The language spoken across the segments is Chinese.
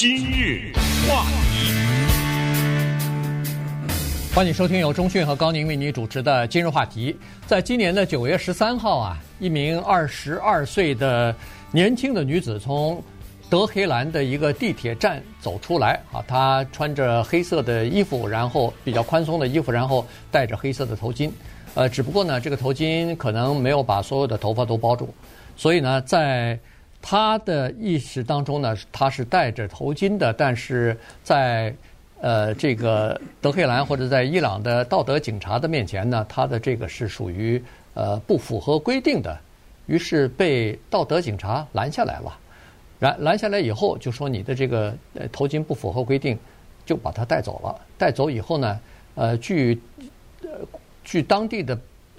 今日话题，欢迎收听由中讯和高宁为你主持的今日话题。在今年的九月十三号啊，一名二十二岁的年轻的女子从德黑兰的一个地铁站走出来啊，她穿着黑色的衣服，然后比较宽松的衣服，然后戴着黑色的头巾。呃，只不过呢，这个头巾可能没有把所有的头发都包住，所以呢，在他的意识当中呢，他是戴着头巾的，但是在呃这个德黑兰或者在伊朗的道德警察的面前呢，他的这个是属于呃不符合规定的，于是被道德警察拦下来了。拦拦下来以后，就说你的这个呃头巾不符合规定，就把他带走了。带走以后呢，呃，据呃据当地的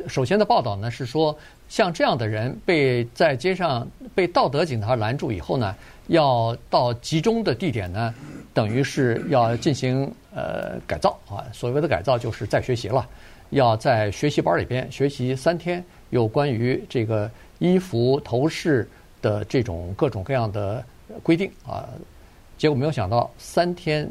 首先的报道呢是说。像这样的人被在街上被道德警察拦住以后呢，要到集中的地点呢，等于是要进行呃改造啊。所谓的改造就是再学习了，要在学习班里边学习三天有关于这个衣服头饰的这种各种各样的规定啊。结果没有想到，三天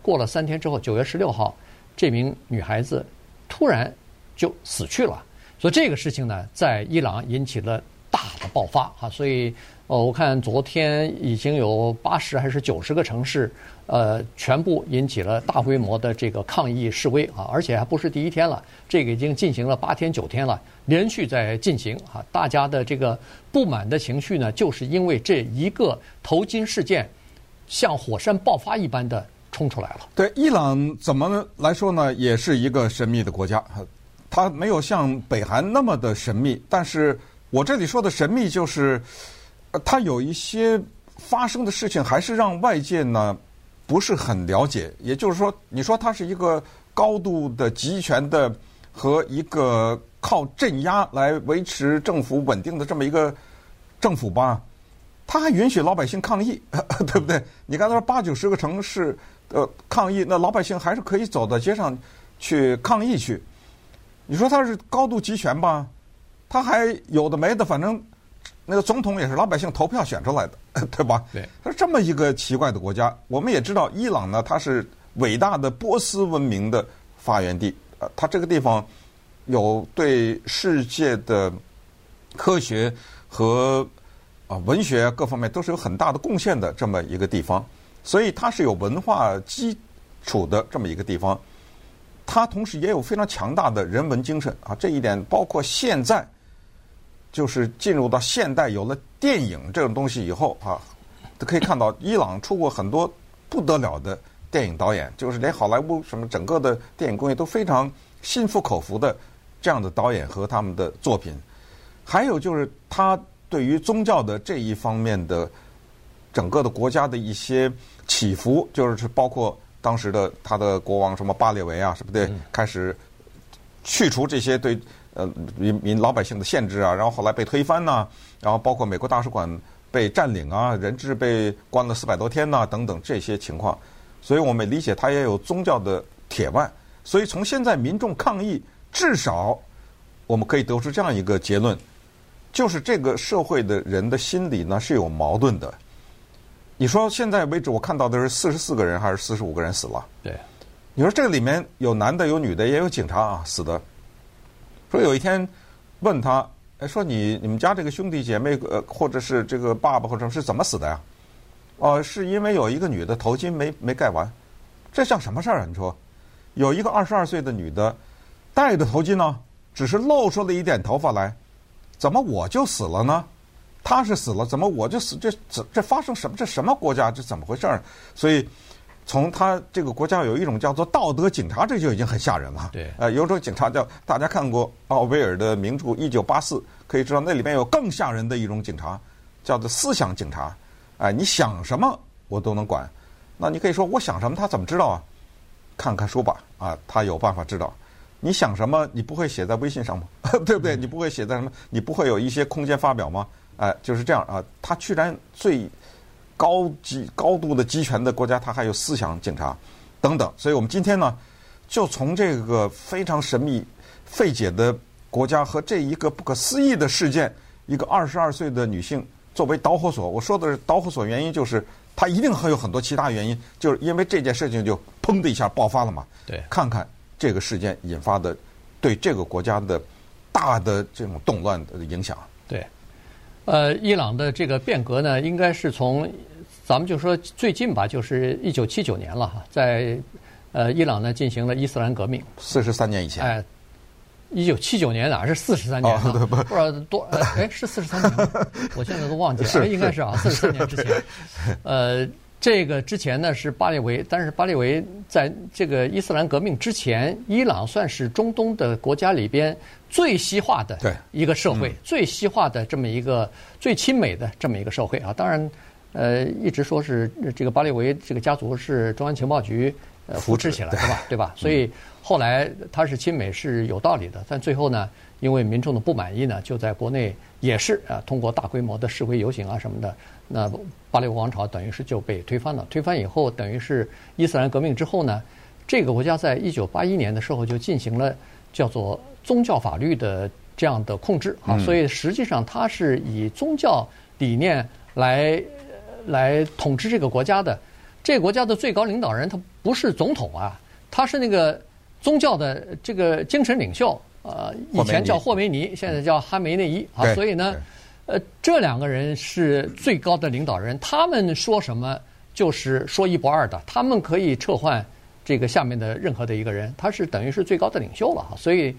过了三天之后，九月十六号，这名女孩子突然就死去了。所以这个事情呢，在伊朗引起了大的爆发啊！所以，哦，我看昨天已经有八十还是九十个城市，呃，全部引起了大规模的这个抗议示威啊！而且还不是第一天了，这个已经进行了八天九天了，连续在进行啊！大家的这个不满的情绪呢，就是因为这一个头巾事件，像火山爆发一般的冲出来了。对，伊朗怎么来说呢，也是一个神秘的国家。它没有像北韩那么的神秘，但是我这里说的神秘就是，它有一些发生的事情还是让外界呢不是很了解。也就是说，你说它是一个高度的集权的和一个靠镇压来维持政府稳定的这么一个政府吧，它还允许老百姓抗议，对不对？你刚才说八九十个城市呃抗议，那老百姓还是可以走到街上去抗议去。你说他是高度集权吧？他还有的没的，反正那个总统也是老百姓投票选出来的，对吧？对。他是这么一个奇怪的国家。我们也知道，伊朗呢，它是伟大的波斯文明的发源地。呃，它这个地方有对世界的科学和啊文学各方面都是有很大的贡献的这么一个地方，所以它是有文化基础的这么一个地方。它同时也有非常强大的人文精神啊，这一点包括现在，就是进入到现代，有了电影这种东西以后啊，都可以看到伊朗出过很多不得了的电影导演，就是连好莱坞什么整个的电影工业都非常心服口服的这样的导演和他们的作品。还有就是他对于宗教的这一方面的整个的国家的一些起伏，就是包括。当时的他的国王什么巴列维啊，是不对，开始去除这些对呃民民老百姓的限制啊，然后后来被推翻呐、啊，然后包括美国大使馆被占领啊，人质被关了四百多天呐、啊，等等这些情况，所以我们理解他也有宗教的铁腕，所以从现在民众抗议，至少我们可以得出这样一个结论，就是这个社会的人的心理呢是有矛盾的。你说现在为止，我看到的是四十四个人还是四十五个人死了？对，你说这个里面有男的有女的，也有警察啊死的。说有一天问他，哎，说你你们家这个兄弟姐妹呃，或者是这个爸爸或者是怎么死的呀？哦，是因为有一个女的头巾没没盖完，这像什么事儿啊？你说有一个二十二岁的女的戴着头巾呢，只是露出了一点头发来，怎么我就死了呢？他是死了，怎么我就死？这这这发生什么？这什么国家？这怎么回事儿？所以，从他这个国家有一种叫做道德警察，这就已经很吓人了。对，呃，有种警察叫大家看过奥威尔的名著《一九八四》，可以知道那里面有更吓人的一种警察，叫做思想警察。哎，你想什么我都能管。那你可以说我想什么，他怎么知道啊？看看书吧，啊，他有办法知道。你想什么，你不会写在微信上吗？对不对？你不会写在什么？你不会有一些空间发表吗？哎，就是这样啊！他居然最高级、高度的集权的国家，他还有思想警察等等。所以我们今天呢，就从这个非常神秘、费解的国家和这一个不可思议的事件，一个二十二岁的女性作为导火索。我说的是导火索原因，就是他一定还有很多其他原因，就是因为这件事情就砰的一下爆发了嘛。对，看看这个事件引发的对这个国家的大的这种动乱的影响。对，呃，伊朗的这个变革呢，应该是从咱们就说最近吧，就是一九七九年了哈，在呃伊朗呢进行了伊斯兰革命，四十三年以前。哎。一九七九年哪是四十三年啊？不知道多哎，是四十三年吗？我现在都忘记了，哎，应该是啊，四十三年之前。呃，这个之前呢是巴列维，但是巴列维在这个伊斯兰革命之前，伊朗算是中东的国家里边最西化的一个社会，最西化的这么一个最亲美的这么一个社会啊。当然，呃，一直说是这个巴列维这个家族是中央情报局呃扶持起来的吧，对吧？所以。后来他是亲美是有道理的，但最后呢，因为民众的不满意呢，就在国内也是啊，通过大规模的示威游行啊什么的，那巴列夫王朝等于是就被推翻了。推翻以后，等于是伊斯兰革命之后呢，这个国家在一九八一年的时候就进行了叫做宗教法律的这样的控制啊，所以实际上它是以宗教理念来来统治这个国家的。这个国家的最高领导人他不是总统啊，他是那个。宗教的这个精神领袖，呃，以前叫霍梅尼，现在叫哈梅内伊啊。所以呢，呃，这两个人是最高的领导人，他们说什么就是说一不二的，他们可以撤换这个下面的任何的一个人，他是等于是最高的领袖了哈。所以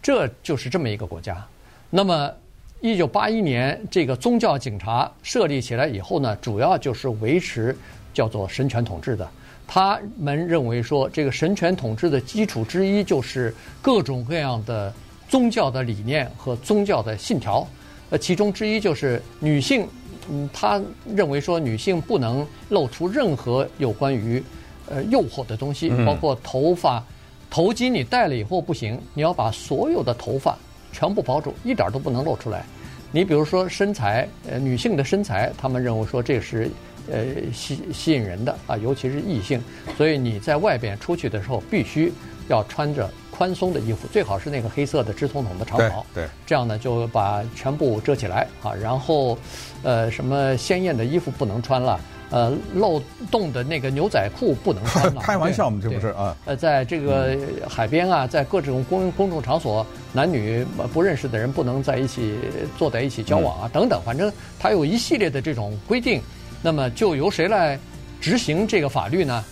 这就是这么一个国家。那么，一九八一年这个宗教警察设立起来以后呢，主要就是维持叫做神权统治的。他们认为说，这个神权统治的基础之一就是各种各样的宗教的理念和宗教的信条。呃，其中之一就是女性，嗯，他认为说女性不能露出任何有关于呃诱惑的东西，包括头发、头巾你戴了以后不行，你要把所有的头发全部包住，一点都不能露出来。你比如说身材，呃，女性的身材，他们认为说这是。呃，吸吸引人的啊，尤其是异性，所以你在外边出去的时候，必须要穿着宽松的衣服，最好是那个黑色的直筒筒的长袍，对，这样呢就把全部遮起来啊。然后，呃，什么鲜艳的衣服不能穿了，呃，漏洞的那个牛仔裤不能穿了。开玩笑嘛，这不是啊？呃，在这个海边啊，在各种公公众场所，男女不认识的人不能在一起坐在一起交往啊，等等，反正它有一系列的这种规定。那么就由谁来执行这个法律呢？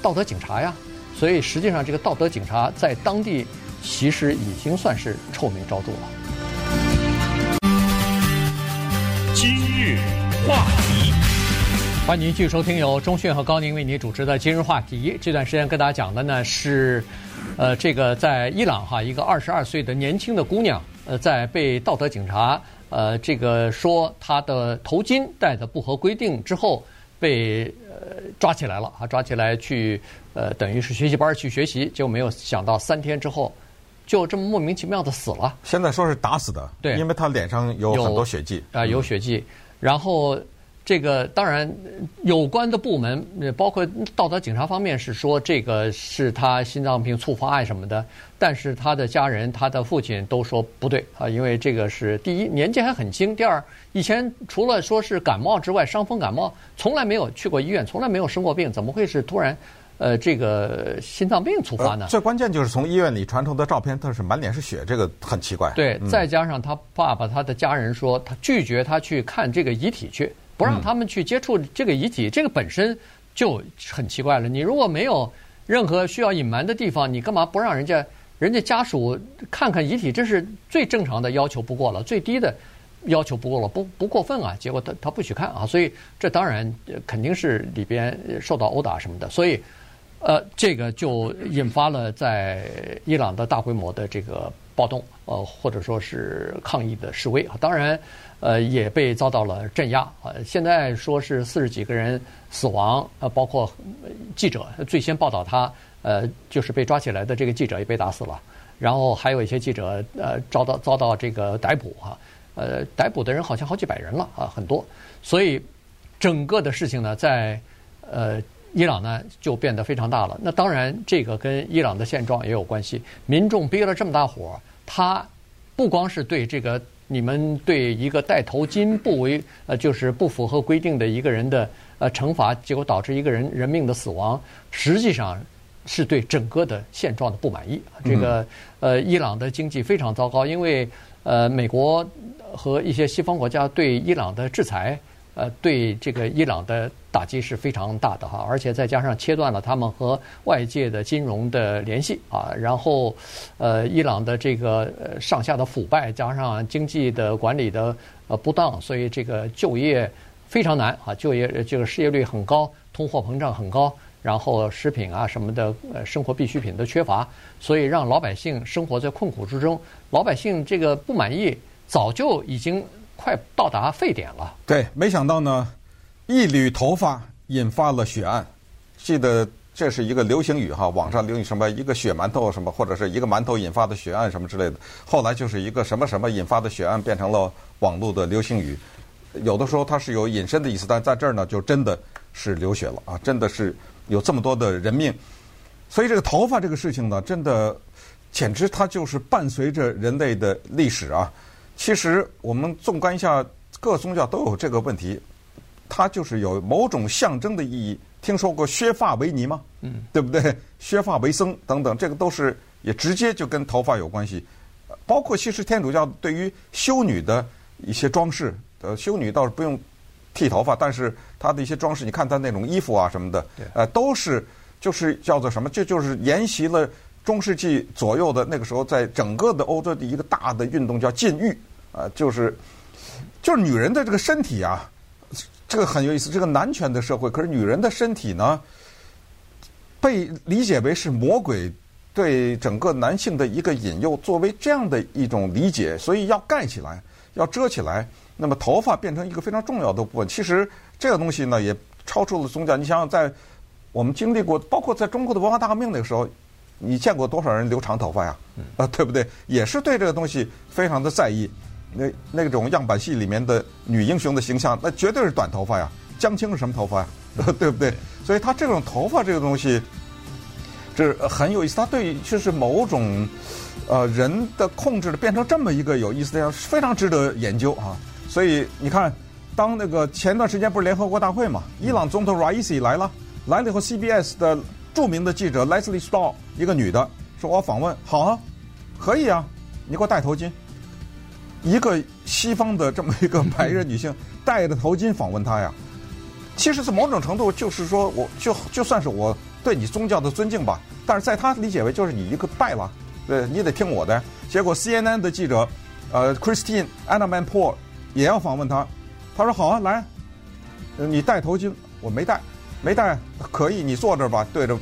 道德警察呀。所以实际上，这个道德警察在当地其实已经算是臭名昭著了。今日话题，欢迎您继续收听由中迅和高宁为您主持的《今日话题》。这段时间跟大家讲的呢是，呃，这个在伊朗哈一个二十二岁的年轻的姑娘，呃，在被道德警察。呃，这个说他的头巾戴的不合规定之后，被呃抓起来了啊，抓起来去呃，等于是学习班去学习，就没有想到三天之后，就这么莫名其妙的死了。现在说是打死的，对，因为他脸上有很多血迹啊、呃，有血迹，然后。这个当然，有关的部门，包括道德警察方面是说这个是他心脏病触发案什么的，但是他的家人、他的父亲都说不对啊，因为这个是第一年纪还很轻，第二以前除了说是感冒之外，伤风感冒从来没有去过医院，从来没有生过病，怎么会是突然呃这个心脏病触发呢？最关键就是从医院里传出的照片，他是满脸是血，这个很奇怪。对，再加上他爸爸、他的家人说，他拒绝他去看这个遗体去。不让他们去接触这个遗体，这个本身就很奇怪了。你如果没有任何需要隐瞒的地方，你干嘛不让人家人家家属看看遗体？这是最正常的要求不过了，最低的要求不过了，不不过分啊。结果他他不许看啊，所以这当然肯定是里边受到殴打什么的。所以，呃，这个就引发了在伊朗的大规模的这个暴动，呃，或者说是抗议的示威啊。当然。呃，也被遭到了镇压啊！现在说是四十几个人死亡，呃，包括记者最先报道他，呃，就是被抓起来的这个记者也被打死了。然后还有一些记者呃遭到遭到这个逮捕哈，呃，逮捕的人好像好几百人了啊，很多。所以整个的事情呢，在呃伊朗呢就变得非常大了。那当然，这个跟伊朗的现状也有关系。民众憋了这么大火，他不光是对这个。你们对一个戴头巾不为呃就是不符合规定的一个人的呃惩罚，结果导致一个人人命的死亡，实际上是对整个的现状的不满意。这个呃，伊朗的经济非常糟糕，因为呃，美国和一些西方国家对伊朗的制裁。呃，对这个伊朗的打击是非常大的哈，而且再加上切断了他们和外界的金融的联系啊，然后，呃，伊朗的这个上下的腐败，加上经济的管理的呃不当，所以这个就业非常难啊，就业这个失业率很高，通货膨胀很高，然后食品啊什么的呃生活必需品的缺乏，所以让老百姓生活在困苦之中，老百姓这个不满意，早就已经。快到达沸点了。对，没想到呢，一缕头发引发了血案。记得这是一个流行语哈，网上流行什么一个血馒头什么，或者是一个馒头引发的血案什么之类的。后来就是一个什么什么引发的血案变成了网络的流行语。有的时候它是有引申的意思，但在这儿呢，就真的是流血了啊！真的是有这么多的人命。所以这个头发这个事情呢，真的简直它就是伴随着人类的历史啊。其实我们纵观一下，各宗教都有这个问题，它就是有某种象征的意义。听说过削发为尼吗？嗯，对不对？削发为僧等等，这个都是也直接就跟头发有关系。包括其实天主教对于修女的一些装饰，呃，修女倒是不用剃头发，但是她的一些装饰，你看她那种衣服啊什么的，呃，都是就是叫做什么？这就，就是沿袭了中世纪左右的那个时候，在整个的欧洲的一个大的运动叫禁欲。啊，就是，就是女人的这个身体啊，这个很有意思。这个男权的社会，可是女人的身体呢，被理解为是魔鬼对整个男性的一个引诱，作为这样的一种理解，所以要盖起来，要遮起来。那么头发变成一个非常重要的部分。其实这个东西呢，也超出了宗教。你想想，在我们经历过，包括在中国的文化大革命那个时候，你见过多少人留长头发呀？啊，对不对？也是对这个东西非常的在意。那那种样板戏里面的女英雄的形象，那绝对是短头发呀。江青是什么头发呀？对不对？所以她这种头发这个东西，这很有意思。他对就是某种呃人的控制的变成这么一个有意思的样，非常值得研究啊。所以你看，当那个前段时间不是联合国大会嘛，伊朗总统 Raisi 来了，来了以后，CBS 的著名的记者 Lesley Stahl 一个女的说：“我访问，好啊，可以啊，你给我戴头巾。”一个西方的这么一个白人女性戴着头巾访问他呀，其实是某种程度就是说，我就就算是我对你宗教的尊敬吧，但是在他理解为就是你一个拜了，对，你得听我的。结果 CNN 的记者，呃，Christine Amanpour 也要访问他，他说好啊，来，你戴头巾，我没戴，没戴，可以，你坐这儿吧，对着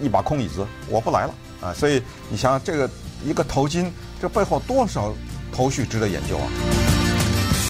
一把空椅子，我不来了啊。所以你想想这个一个头巾，这背后多少？头绪值得研究啊。